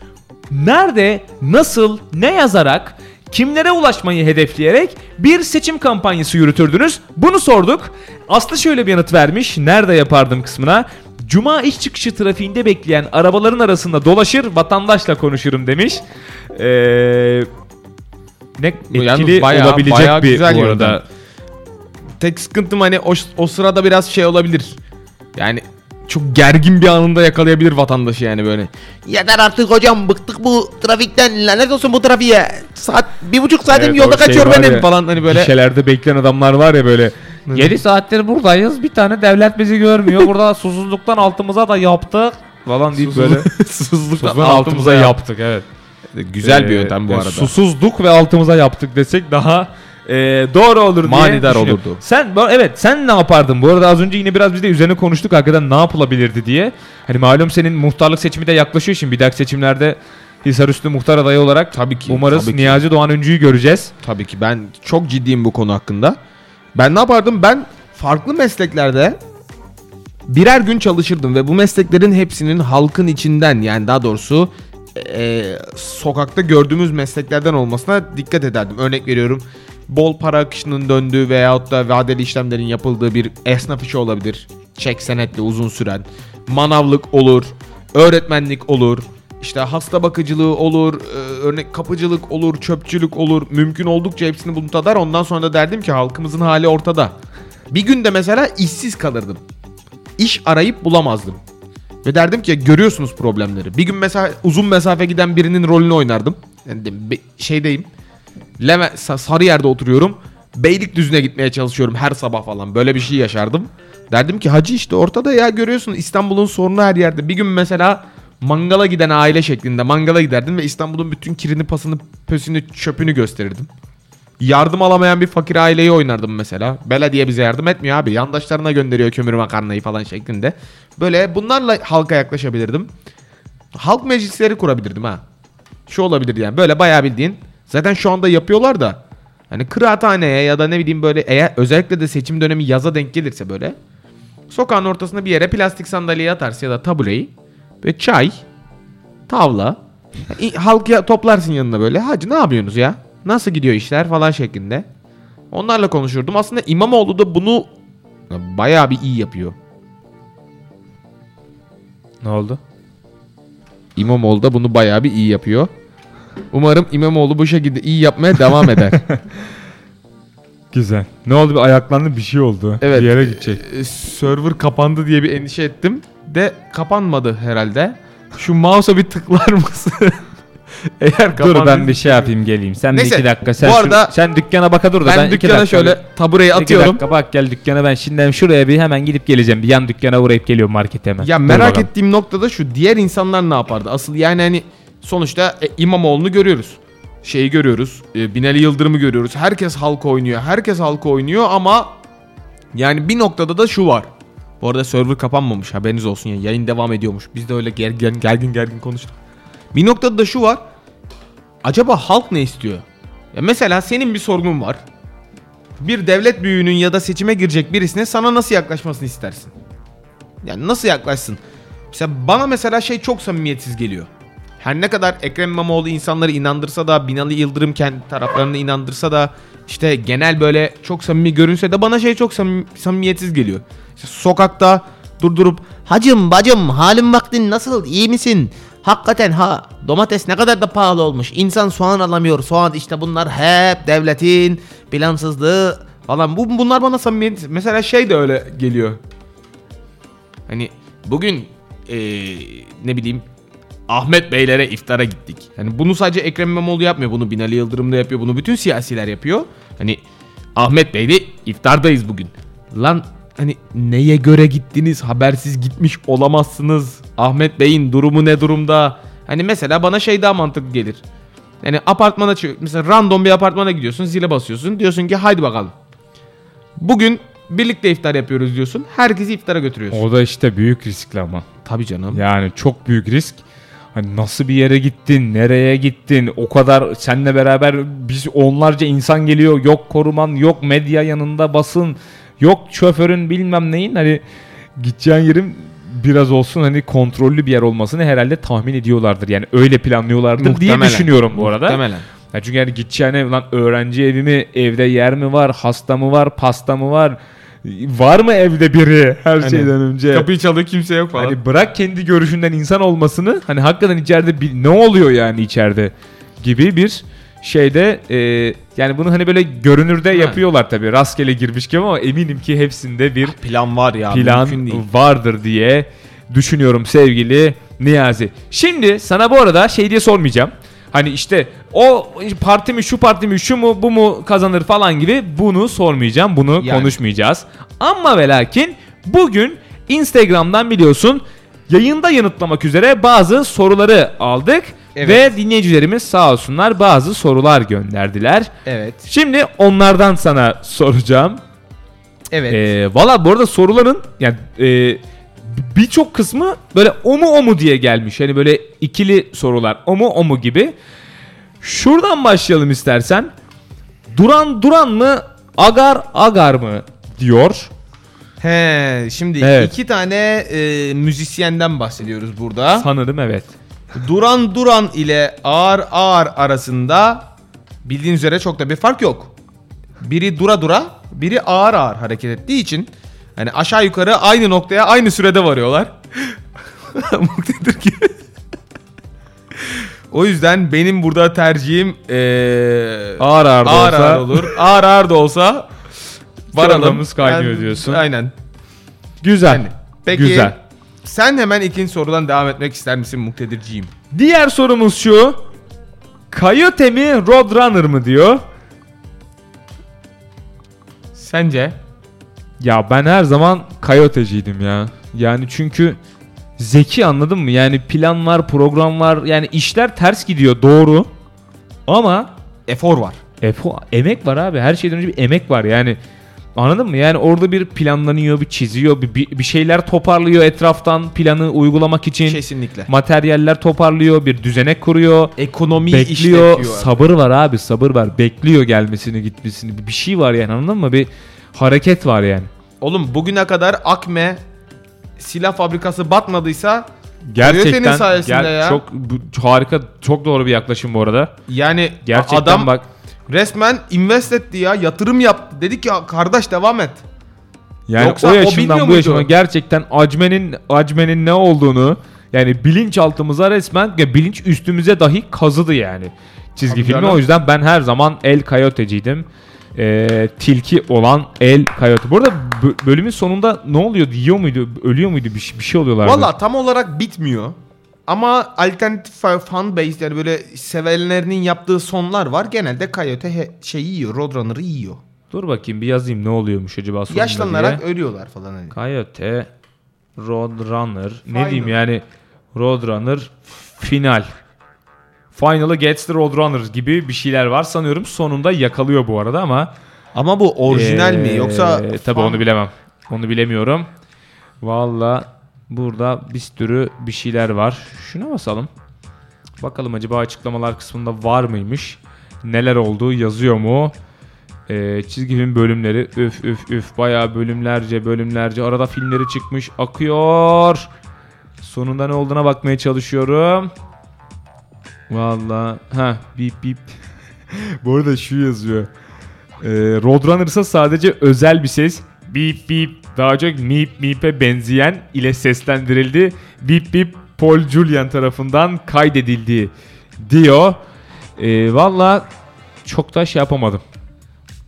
nerede, nasıl, ne yazarak, kimlere ulaşmayı hedefleyerek bir seçim kampanyası yürütürdünüz? Bunu sorduk. Aslı şöyle bir yanıt vermiş. Nerede yapardım kısmına. Cuma iş çıkışı trafiğinde bekleyen arabaların arasında dolaşır, vatandaşla konuşurum demiş. Eee ne yalnız etkili bayağı- olabilecek bayağı bir güzel bu arada. Tek sıkıntım hani o, o sırada biraz şey olabilir. Yani çok gergin bir anında yakalayabilir vatandaşı yani böyle. Yeter artık hocam bıktık bu trafikten lanet olsun bu trafiğe. Saat bir buçuk saatim Evet, yolda o şey kaçıyor var benim ya, falan hani böyle. Gişelerde bekleyen adamlar var ya böyle 7 saattir buradayız bir tane devlet bizi görmüyor burada susuzluktan altımıza da yaptık falan deyip böyle Susuzluktan susuzluktan altımıza yaptık evet. Güzel bir Ee, yöntem bu yani arada. Susuzduk ve altımıza yaptık desek daha e, doğru olur diye Manidar düşünüyorum. olurdu. Sen evet sen ne yapardın? Bu arada az önce yine biraz biz de üzerine konuştuk hakikaten ne yapılabilirdi diye. Hani malum senin muhtarlık seçimi de yaklaşıyor şimdi bir dahaki seçimlerde Hisarüstü muhtar adayı olarak Tabii ki, umarız tabii ki. Niyazi Doğan Öncü'yü göreceğiz. Tabii ki ben çok ciddiyim bu konu hakkında. Ben ne yapardım? Ben farklı mesleklerde birer gün çalışırdım ve bu mesleklerin hepsinin halkın içinden yani daha doğrusu e, sokakta gördüğümüz mesleklerden olmasına dikkat ederdim. Örnek veriyorum bol para akışının döndüğü veyahut da vadeli işlemlerin yapıldığı bir esnaf işi olabilir. Çek senetli uzun süren. Manavlık olur, öğretmenlik olur, işte hasta bakıcılığı olur, e, örnek kapıcılık olur, çöpçülük olur. Mümkün oldukça hepsini bulut atar. Ondan sonra da derdim ki halkımızın hali ortada. Bir günde mesela işsiz kalırdım. İş arayıp bulamazdım. Ve derdim ki görüyorsunuz problemleri. Bir gün mesela uzun mesafe giden birinin rolünü oynardım. Yani şeydeyim. Leve, Sa- Sarıyer'de oturuyorum. Beylikdüzü'ne gitmeye çalışıyorum her sabah falan. Böyle bir şey yaşardım. Derdim ki hacı işte ortada ya görüyorsun İstanbul'un sorunu her yerde. Bir gün mesela mangala giden aile şeklinde mangala giderdim ve İstanbul'un bütün kirini pasını pösünü çöpünü gösterirdim. Yardım alamayan bir fakir aileyi oynardım mesela. Belediye bize yardım etmiyor abi. Yandaşlarına gönderiyor kömür makarnayı falan şeklinde. Böyle bunlarla halka yaklaşabilirdim. Halk meclisleri kurabilirdim ha. Şu olabilir yani böyle bayağı bildiğin. Zaten şu anda yapıyorlar da. Hani kıraathaneye ya da ne bileyim böyle eğer özellikle de seçim dönemi yaza denk gelirse böyle. Sokağın ortasında bir yere plastik sandalyeyi atarsın ya da tabureyi. Ve çay, tavla. İ- Halkı toplarsın yanına böyle. Hacı ne yapıyorsunuz ya? Nasıl gidiyor işler falan şeklinde. Onlarla konuşurdum. Aslında İmamoğlu da bunu bayağı bir iyi yapıyor. Ne oldu? İmamoğlu da bunu bayağı bir iyi yapıyor. Umarım İmamoğlu bu şekilde iyi yapmaya devam eder. Güzel. Ne oldu bir ayaklandı bir şey oldu. Evet. Bir yere gidecek. Ee, server kapandı diye bir endişe ettim. De kapanmadı herhalde. Şu mouse'a bir tıklar mısın? Eğer Dur ben bir şey yapayım geleyim. Sen Neyse, iki dakika. Sen, bu şu- arada- sen dükkana baka dur da ben, Ben, iki dükkana dakika şöyle bir- tabureyi iki atıyorum. dakika bak gel dükkana ben şimdi şuraya bir hemen gidip geleceğim. Bir yan dükkana uğrayıp geliyorum markete hemen. Ya Dur merak bakalım. ettiğim noktada şu diğer insanlar ne yapardı? Asıl yani hani sonuçta e, İmamoğlu'nu görüyoruz. Şeyi görüyoruz. E, Binali Yıldırım'ı görüyoruz. Herkes halka oynuyor. Herkes halka oynuyor ama yani bir noktada da şu var. Bu arada server kapanmamış haberiniz olsun ya. Yayın devam ediyormuş. Biz de öyle gergin gergin gergin konuştuk. Bir noktada da şu var. Acaba halk ne istiyor? Ya mesela senin bir sorunun var. Bir devlet büyüğünün ya da seçime girecek birisine sana nasıl yaklaşmasını istersin? Yani nasıl yaklaşsın? Mesela bana mesela şey çok samimiyetsiz geliyor. Her ne kadar Ekrem İmamoğlu insanları inandırsa da Binali Yıldırım kendi taraflarını inandırsa da işte genel böyle çok samimi görünse de bana şey çok samimi- samimiyetsiz geliyor. İşte sokakta durdurup Hacım bacım halin vaktin nasıl iyi misin? Hakikaten ha domates ne kadar da pahalı olmuş. İnsan soğan alamıyor. Soğan işte bunlar hep devletin plansızlığı falan bu bunlar bana samimiyet mesela şey de öyle geliyor. Hani bugün eee, ne bileyim Ahmet Beylere iftara gittik. Hani bunu sadece Ekrem İmamoğlu yapmıyor. Bunu Binali Yıldırım da yapıyor. Bunu bütün siyasiler yapıyor. Hani Ahmet Bey'le iftardayız bugün. Lan hani neye göre gittiniz? Habersiz gitmiş olamazsınız. Ahmet Bey'in durumu ne durumda? Hani mesela bana şey daha mantıklı gelir. Yani apartmana çık mesela random bir apartmana gidiyorsun, zile basıyorsun. Diyorsun ki haydi bakalım. Bugün birlikte iftar yapıyoruz diyorsun. Herkesi iftara götürüyorsun. O da işte büyük riskli ama. Tabii canım. Yani çok büyük risk. Hani nasıl bir yere gittin, nereye gittin, o kadar seninle beraber biz onlarca insan geliyor, yok koruman, yok medya yanında basın, yok şoförün bilmem neyin hani gideceğin yerin biraz olsun hani kontrollü bir yer olmasını herhalde tahmin ediyorlardır. Yani öyle planlıyorlardır diye Muhtemelen. düşünüyorum bu arada. Muhtemelen. Ya çünkü yani gideceğin ev lan öğrenci evi mi, evde yer mi var, hasta mı var, pasta mı var? Var mı evde biri her Hani şeyden önce? Kapıyı çalıyor kimse yok falan. Hani bırak kendi görüşünden insan olmasını hani hakikaten içeride bir, ne oluyor yani içeride gibi bir şeyde e, yani bunu hani böyle görünürde yapıyorlar tabii rastgele girmiş gibi ama eminim ki hepsinde bir plan var ya. plan vardır diye düşünüyorum sevgili Niyazi. Şimdi sana bu arada şey diye sormayacağım. Hani işte o parti mi şu parti mi şu mu bu mu kazanır falan gibi bunu sormayacağım. Bunu Yani. konuşmayacağız. Ama ve lakin bugün Instagram'dan biliyorsun yayında yanıtlamak üzere bazı soruları aldık. Evet. Ve dinleyicilerimiz sağ olsunlar bazı sorular gönderdiler. Evet. Şimdi onlardan sana soracağım. Evet. Ee, Valla bu arada soruların yani e, birçok kısmı böyle o mu o mu diye gelmiş. Hani böyle ikili sorular o mu o mu gibi. Şuradan başlayalım istersen. Duran Duran mı Agar Agar mı diyor. He, şimdi Evet. iki tane e, müzisyenden bahsediyoruz burada. Sanırım evet. Duran Duran ile Ağır Ağır arasında bildiğiniz üzere çok da bir fark yok. Biri dura dura, biri ağır ağır hareket ettiği için hani aşağı yukarı aynı noktaya aynı sürede varıyorlar. Muktedir gibi. o yüzden benim burada tercihim eee Ağır ağır da ağır olsa- ağır olur. Ağır ağır da olsa varalım. Kaynıyor Ben- diyorsun. Aynen. Güzel. Yani, peki Güzel. sen hemen ikinci sorudan devam etmek ister misin Muktedirciğim? Diğer sorumuz şu. Coyote mi Roadrunner mı diyor. Sence? Ya ben her zaman Coyote'ciydim ya. Yani çünkü zeki anladın mı? Yani plan var, program var. Yani işler ters gidiyor doğru. Ama Efor var. efo, emek var abi. Her şeyden önce bir emek var yani. Anladın mı? Yani orada bir planlanıyor, bir çiziyor, bir, bir şeyler toparlıyor etraftan planı uygulamak için. Kesinlikle. Materyaller toparlıyor, bir düzenek kuruyor. Ekonomiyi bekliyor. işletiyor. Sabır var abi, sabır var. Bekliyor gelmesini, gitmesini. Bir şey var yani anladın mı? Bir hareket var yani. Oğlum bugüne kadar Akme silah fabrikası batmadıysa Gerçekten sayesinde ya. çok bu, harika, çok doğru bir yaklaşım bu arada. yani Gerçekten adam bak resmen invest etti ya yatırım yaptı. Dedi ki kardeş devam et. yani Yoksa o o bu muydu? yaşıma gerçekten acmenin acmenin ne olduğunu yani bilinçaltımıza resmen ya bilinç üstümüze dahi kazıdı yani çizgi Tabii filmi. canım. O yüzden ben her zaman El Coyote'ciydim. Ee, tilki olan El Coyote. Bu arada bö- bölümün sonunda ne oluyor? Yiyor muydu? Ölüyor muydu? Bir, şey- bir şey oluyorlardı. Valla tam olarak bitmiyor. Ama alternatif fan base yani böyle sevenlerinin yaptığı sonlar var. Genelde Coyote he, şeyi yiyor, Roadrunner'ı yiyor. Dur bakayım bir yazayım ne oluyormuş acaba sonunda Yaşlanarak diye. ölüyorlar falan hani. Coyote Roadrunner ne Final. diyeyim yani Roadrunner final. Final'ı gets the Roadrunner gibi bir şeyler var sanıyorum. Sonunda yakalıyor bu arada ama Ama bu orijinal mi Ee, yoksa tabii onu bilemem. Onu bilemiyorum. Valla burada bir sürü bir şeyler var. Şuna basalım. Bakalım acaba açıklamalar kısmında var mıymış? Neler olduğu yazıyor mu? Ee, çizgi film bölümleri üf üf üf bayağı bölümlerce bölümlerce arada filmleri çıkmış akıyor. Sonunda ne olduğuna bakmaya çalışıyorum. Valla ha bip bip. Bu arada şu yazıyor. Ee, Roadrunner ise sadece özel bir ses. Bip bip daha çok mip mip'e benzeyen ile seslendirildi. Bip bip Paul Julian tarafından kaydedildi diyor. Ee, Valla çok da şey yapamadım.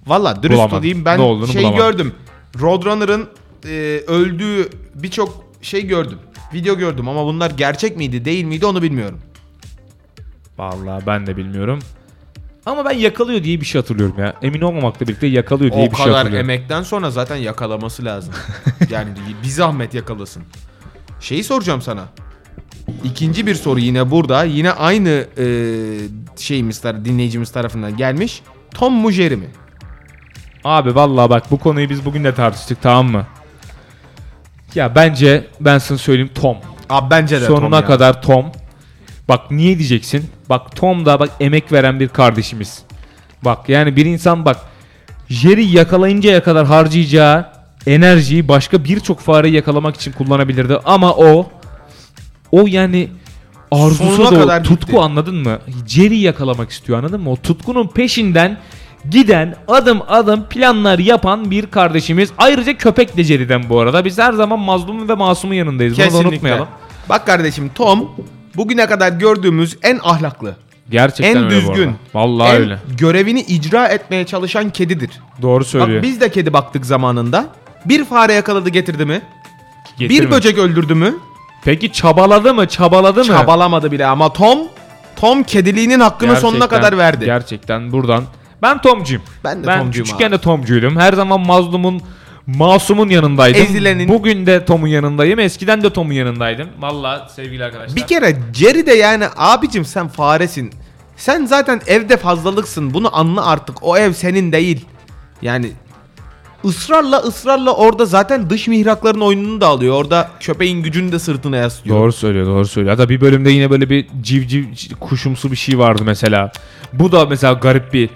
Valla dürüst Bulamadım. olayım ben Ne şey bulamadım. gördüm. Roadrunner'ın e, öldüğü birçok şey gördüm. Video gördüm ama bunlar gerçek miydi değil miydi onu bilmiyorum. Vallahi ben de bilmiyorum. Ama ben yakalıyor diye bir şey hatırlıyorum ya. Emin olmamakla birlikte yakalıyor diye o bir şey kadar hatırlıyorum. emekten sonra zaten yakalaması lazım. yani bir zahmet yakalasın. Şeyi soracağım sana. İkinci bir soru yine burada. Yine aynı e, şeyimiz tar- dinleyicimiz tarafından gelmiş. Tom mu Jerry mi? Abi vallahi bak bu konuyu biz bugün de tartıştık tamam mı? Ya bence ben sana söyleyeyim Tom. Abi bence de Tom Sonuna ya. kadar Tom. Bak niye diyeceksin? Bak Tom da bak emek veren bir kardeşimiz. Bak yani bir insan bak Jerry yakalayıncaya kadar harcayacağı enerjiyi başka birçok fareyi yakalamak için kullanabilirdi ama o o yani arzusu da o kadar tutku gitti. anladın mı? Jerry yakalamak istiyor anladın mı? O tutkunun peşinden giden adım adım planlar yapan bir kardeşimiz. Ayrıca köpek de Jerry'den bu arada. Biz her zaman mazlumun ve masumun yanındayız. Bunu da Kesinlikle. unutmayalım. Bak kardeşim Tom bugüne kadar gördüğümüz en ahlaklı, Gerçekten en öyle bu düzgün, arada. Vallahi en öyle. görevini icra etmeye çalışan kedidir. Doğru söylüyor. Bak biz de kedi baktık zamanında. Bir fare yakaladı getirdi mi? Getirme. Bir böcek öldürdü mü? Peki çabaladı mı? Çabaladı mı? Çabalamadı bile ama Tom Tom kediliğinin hakkını sonuna Gerçekten- kadar verdi. Gerçekten buradan. Ben Tomcuyum. Ben de ben Tomcuyum küçükken abi. de Tomcuydum. Her zaman mazlumun masumun yanındaydım. Ezilenin- Bugün de Tom'un yanındayım. Eskiden de Tom'un yanındaydım. Vallahi sevgili arkadaşlar. Bir kere Jerry de yani abicim sen faresin. Sen zaten evde fazlalıksın. Bunu anla artık. O ev senin değil. Yani ısrarla ısrarla orada zaten dış mihrakların oyununu da alıyor. Orada köpeğin gücünü de sırtına yaslıyor. Doğru söylüyor, doğru söylüyor. Hatta bir bölümde yine böyle bir civciv kuşumsu bir şey vardı mesela. Bu da mesela garip bir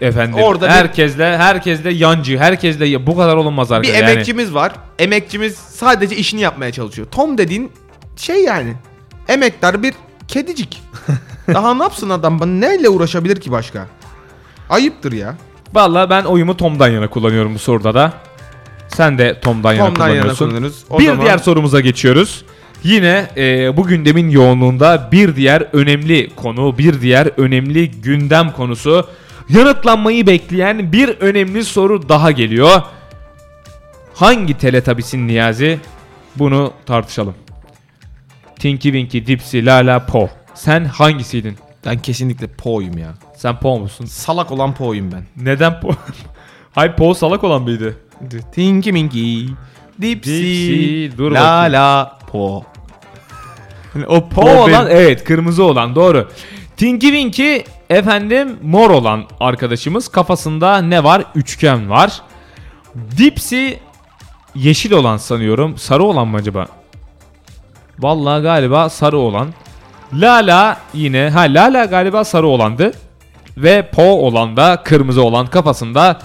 efendim. Orada bir- herkesle herkesle yancı, herkesle bu kadar olunmaz Bir arkadaşlar. Yani emekçimiz var. Emekçimiz sadece işini yapmaya çalışıyor. Tom dediğin şey yani. Emektar bir kedicik. Daha ne yapsın adam? Bana Neyle uğraşabilir ki başka? Ayıptır ya. Vallahi ben oyumu Tom'dan yana kullanıyorum bu soruda da. Sen de Tom'dan, yana Tom'dan yana kullanıyorsun. kullanırız. O bir zaman- diğer sorumuza geçiyoruz. Yine e, bu gündemin yoğunluğunda bir diğer önemli konu, bir diğer önemli gündem konusu yanıtlanmayı bekleyen bir önemli soru daha geliyor. Hangi teletabisin Niyazi? Bunu tartışalım. Tinky Winky, Dipsy, Lala, Po. Sen hangisiydin? Ben kesinlikle Po'yum ya. Sen Po musun? Salak olan Po'yum ben. Neden Po? Hayır Po salak olan mıydı? Tinky Minky. Dipsy. Dipsy, dur la bakayım. la Po. O Po olan evet kırmızı olan doğru. Tinky Winky efendim mor olan arkadaşımız kafasında ne var? Üçgen var. Dipsy yeşil olan sanıyorum. Sarı olan mı acaba? Vallahi galiba sarı olan. Lala yine ha Lala galiba sarı olandı. Ve Po olan da kırmızı olan kafasında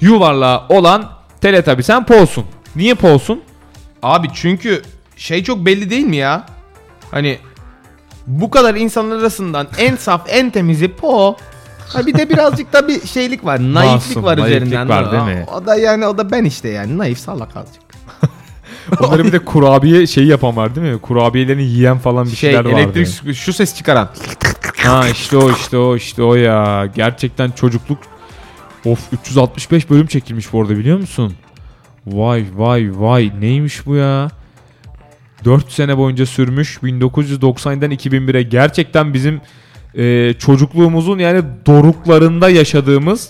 yuvarlağı olan Teletubby sen Po'sun. Niye Po'sun? Abi çünkü şey çok belli değil mi ya? Hani bu kadar insanlar arasından en saf en temizi Po. Ha bir de birazcık da bir şeylik var. Naiflik Masum, var naiflik üzerinden. var değil mi? O da yani o da ben işte yani. Naif salak azıcık. Onları bir de kurabiye şeyi yapan var değil mi? Kurabiyelerini yiyen falan bir Şey şeyler vardı. elektrik süpür- şu ses çıkaran. Ha işte o işte o işte o ya. Gerçekten çocukluk. Of 365 bölüm çekilmiş bu arada biliyor musun? Vay vay vay neymiş bu ya? 4 sene boyunca sürmüş 1990'dan 2001'e gerçekten bizim e, çocukluğumuzun yani doruklarında yaşadığımız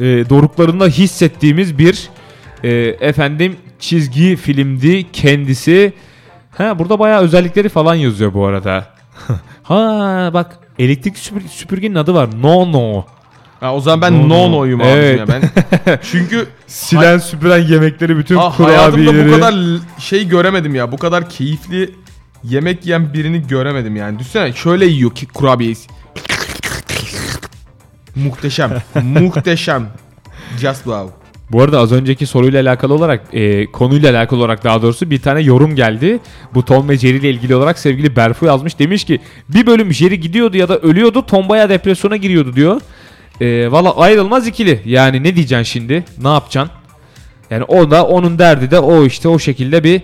e, doruklarında hissettiğimiz bir e, efendim çizgi filmdi kendisi. Ha burada bayağı özellikleri falan yazıyor bu arada. ha bak elektrik süpür- süpürgenin adı var. No No. Ha, o zaman ben no. no no'yum Evet. ya ben. Çünkü Silen süpüren yemekleri bütün hayatımda kurabiyeleri. bu kadar şey göremedim ya. Bu kadar keyifli yemek yiyen birini göremedim yani. Düşünsene şöyle yiyor ki kurabiyeyi. Muhteşem. Muhteşem. Just wow. Bu arada az önceki soruyla alakalı olarak e, konuyla alakalı olarak daha doğrusu bir tane yorum geldi. Bu Tom ve Jerry ile ilgili olarak sevgili Berfu yazmış. Demiş ki bir bölüm Jerry gidiyordu ya da ölüyordu Tom bayağı depresyona giriyordu diyor. E, Valla ayrılmaz ikili. Yani ne diyeceksin şimdi? Ne yapacaksın? Yani o da onun derdi de o işte o şekilde bir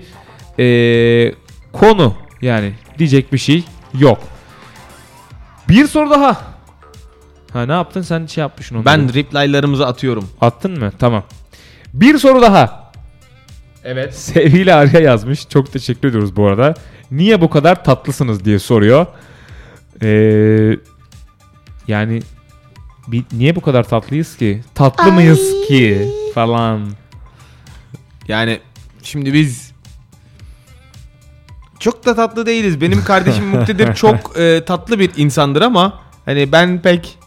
e, konu. Yani diyecek bir şey yok. Bir soru daha. Ha ne yaptın sen şey yapmışsın onu. Ben reply'larımızı atıyorum. Attın mı? Tamam. Bir soru daha. Evet. Sevgili Arya yazmış. Çok teşekkür ediyoruz bu arada. Niye bu kadar tatlısınız diye soruyor. Ee, yani bir, niye bu kadar tatlıyız ki? Tatlı mıyız ki? Falan. Yani şimdi biz çok da tatlı değiliz. Benim kardeşim Muktedir çok e, tatlı bir insandır ama hani ben pek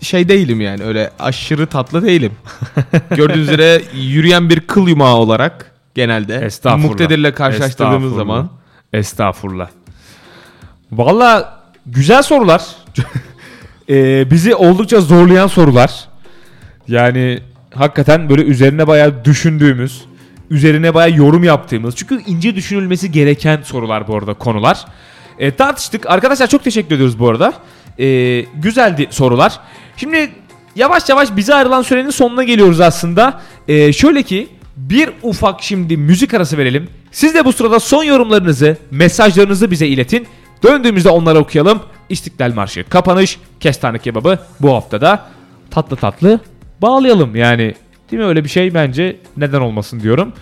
şey değilim yani öyle aşırı tatlı değilim. Gördüğünüz üzere yürüyen bir kıl yumağı olarak genelde Estağfurullah. Muktedir'le karşılaştırdığımız Estağfurullah. zaman Estağfurullah. Valla güzel sorular. Ee, bizi oldukça zorlayan sorular. Yani hakikaten böyle üzerine bayağı düşündüğümüz, üzerine bayağı yorum yaptığımız. Çünkü ince düşünülmesi gereken sorular bu arada konular. Ee, tartıştık. Arkadaşlar çok teşekkür ediyoruz bu arada. Ee, güzeldi sorular. Şimdi yavaş yavaş bize ayrılan sürenin sonuna geliyoruz aslında. Ee, şöyle ki bir ufak şimdi müzik arası verelim. Siz de bu sırada son yorumlarınızı, mesajlarınızı bize iletin. Döndüğümüzde onları okuyalım. İstiklal Marşı, kapanış, kestane kebabı bu haftada tatlı tatlı bağlayalım. Yani değil mi öyle bir şey bence neden olmasın diyorum.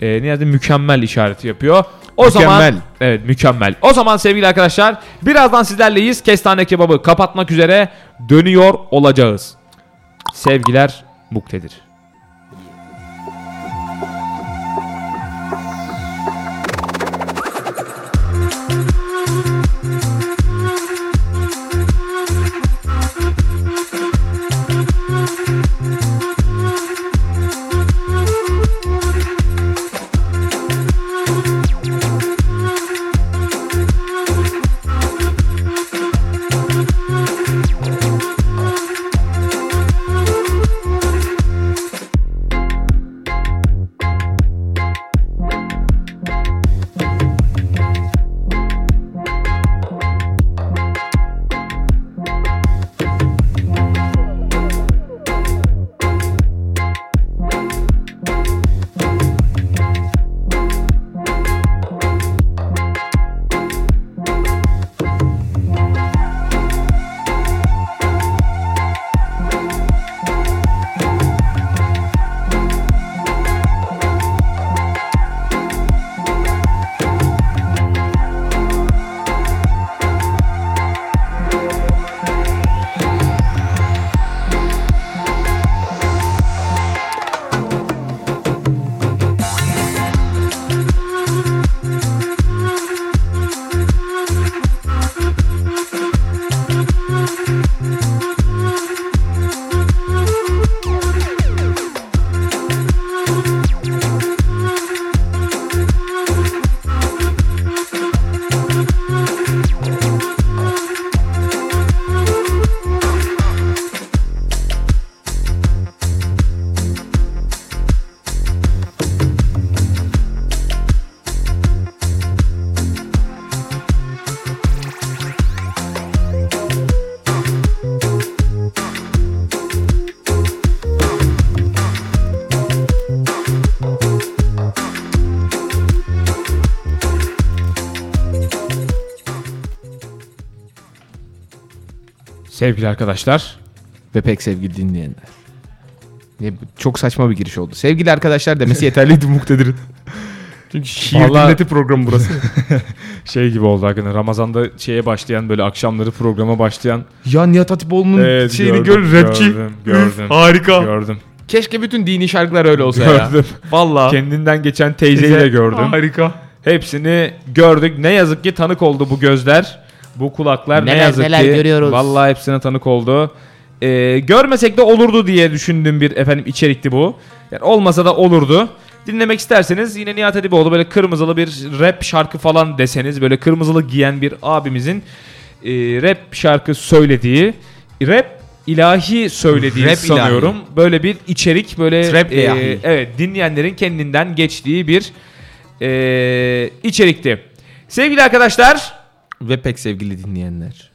Ee, Niyazi mükemmel işareti yapıyor. O zaman Mükemmel. evet mükemmel. O zaman sevgili arkadaşlar birazdan sizlerleyiz. Kestane kebabı kapatmak üzere dönüyor olacağız. Sevgiler muktedir. Sevgili arkadaşlar. Ve pek sevgili dinleyenler. Ne, çok saçma bir giriş oldu. Sevgili arkadaşlar demesi yeterliydi muktedirin. Çünkü şiir Vallahi- dinleti programı burası. Şey gibi oldu hakikaten. Ramazan'da şeye başlayan böyle akşamları programa başlayan. ya Nihat Hatipoğlu'nun Evet, şeyini gördüm, gör rapçi. gördüm, gördüm. Harika. Gördüm. Keşke bütün dini şarkılar öyle olsa ya. Gördüm. Valla. Kendinden geçen teyzeyi de gördüm. Harika. Hepsini gördük. Ne yazık ki tanık oldu bu gözler. Bu kulaklar ne Neler yazık neler ki. görüyoruz. Vallahi hepsine tanık oldu. Ee, görmesek de olurdu diye düşündüğüm bir efendim içerikti bu. Yani olmasa da olurdu. Dinlemek isterseniz yine Nihat Hatipoğlu böyle kırmızılı bir rap şarkı falan deseniz böyle kırmızılı giyen bir abimizin e, rap şarkı söylediği rap ilahi söylediği Rap sanıyorum. Böyle bir içerik böyle Trap e, ilahi. evet dinleyenlerin kendinden geçtiği bir e, içerikti. Sevgili arkadaşlar Ve pek sevgili dinleyenler.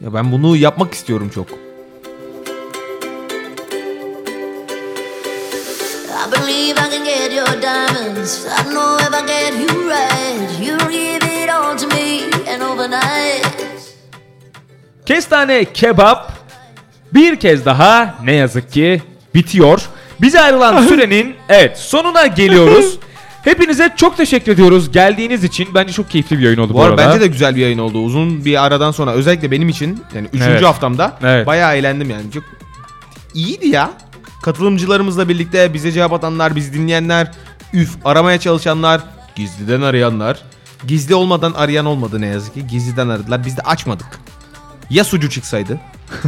Ya ben bunu yapmak istiyorum çok. I believe I can get your diamonds. I know if I get you right, you'll give it all to me, and overnight. Kestane kebap bir kez daha ne yazık ki bitiyor. Bize ayrılan sürenin evet sonuna geliyoruz. Hepinize çok teşekkür ediyoruz geldiğiniz için. Bence çok keyifli bir yayın oldu bu, Bu arada bence de güzel bir yayın oldu. Uzun bir aradan sonra özellikle benim için yani 3. Evet. haftamda Evet. bayağı eğlendim yani. Çok iyiydi ya. Katılımcılarımızla birlikte bize cevap atanlar, bizi dinleyenler, üf aramaya çalışanlar, gizliden arayanlar. Gizli olmadan arayan olmadı ne yazık ki. Gizliden aradılar. Biz de açmadık. Ya sucu çıksaydı?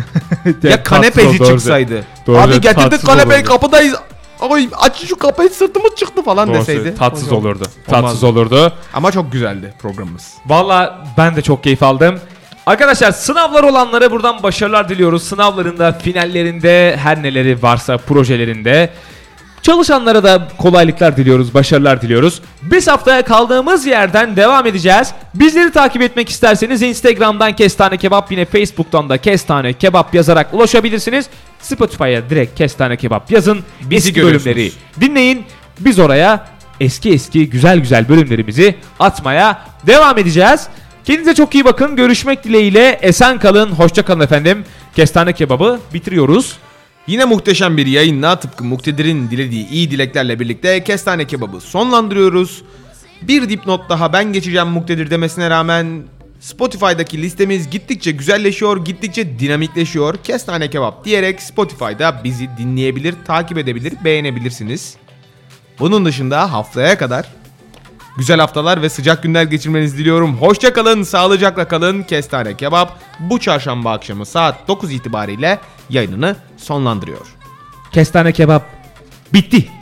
ya kanepeci çıksaydı? Doğru, Abi getirdik kanepeyi kapıdayız. Ay aç şu kapıyı sırtımız çıktı falan Doğru deseydi. Tatsız Hocam. olurdu. Tatsız olurdu. Ama çok güzeldi programımız. Valla ben de çok keyif aldım. Arkadaşlar sınavlar olanlara buradan başarılar diliyoruz. Sınavlarında, finallerinde, her neleri varsa projelerinde. Çalışanlara da kolaylıklar diliyoruz, başarılar diliyoruz. Biz haftaya kaldığımız yerden devam edeceğiz. Bizleri takip etmek isterseniz Instagram'dan Kestane Kebap yine Facebook'tan da Kestane Kebap yazarak ulaşabilirsiniz. Spotify'a direkt Kestane Kebap yazın. Bizi Eski bölümleri dinleyin. Biz oraya eski eski güzel güzel bölümlerimizi atmaya devam edeceğiz. Kendinize çok iyi bakın. Görüşmek dileğiyle. Esen kalın. Hoşça kalın efendim. Kestane kebabı bitiriyoruz. Yine muhteşem bir yayınla tıpkı Muktedir'in dilediği iyi dileklerle birlikte kestane kebabı sonlandırıyoruz. Bir dipnot daha ben geçeceğim Muktedir demesine rağmen Spotify'daki listemiz gittikçe güzelleşiyor, gittikçe dinamikleşiyor. Kestane kebap diyerek Spotify'da bizi dinleyebilir, takip edebilir, beğenebilirsiniz. Bunun dışında haftaya kadar güzel haftalar ve sıcak günler geçirmenizi diliyorum. Hoşça kalın, sağlıcakla kalın. Kestane kebap bu çarşamba akşamı saat 9 itibariyle yayınını sonlandırıyor. Kestane kebap bitti.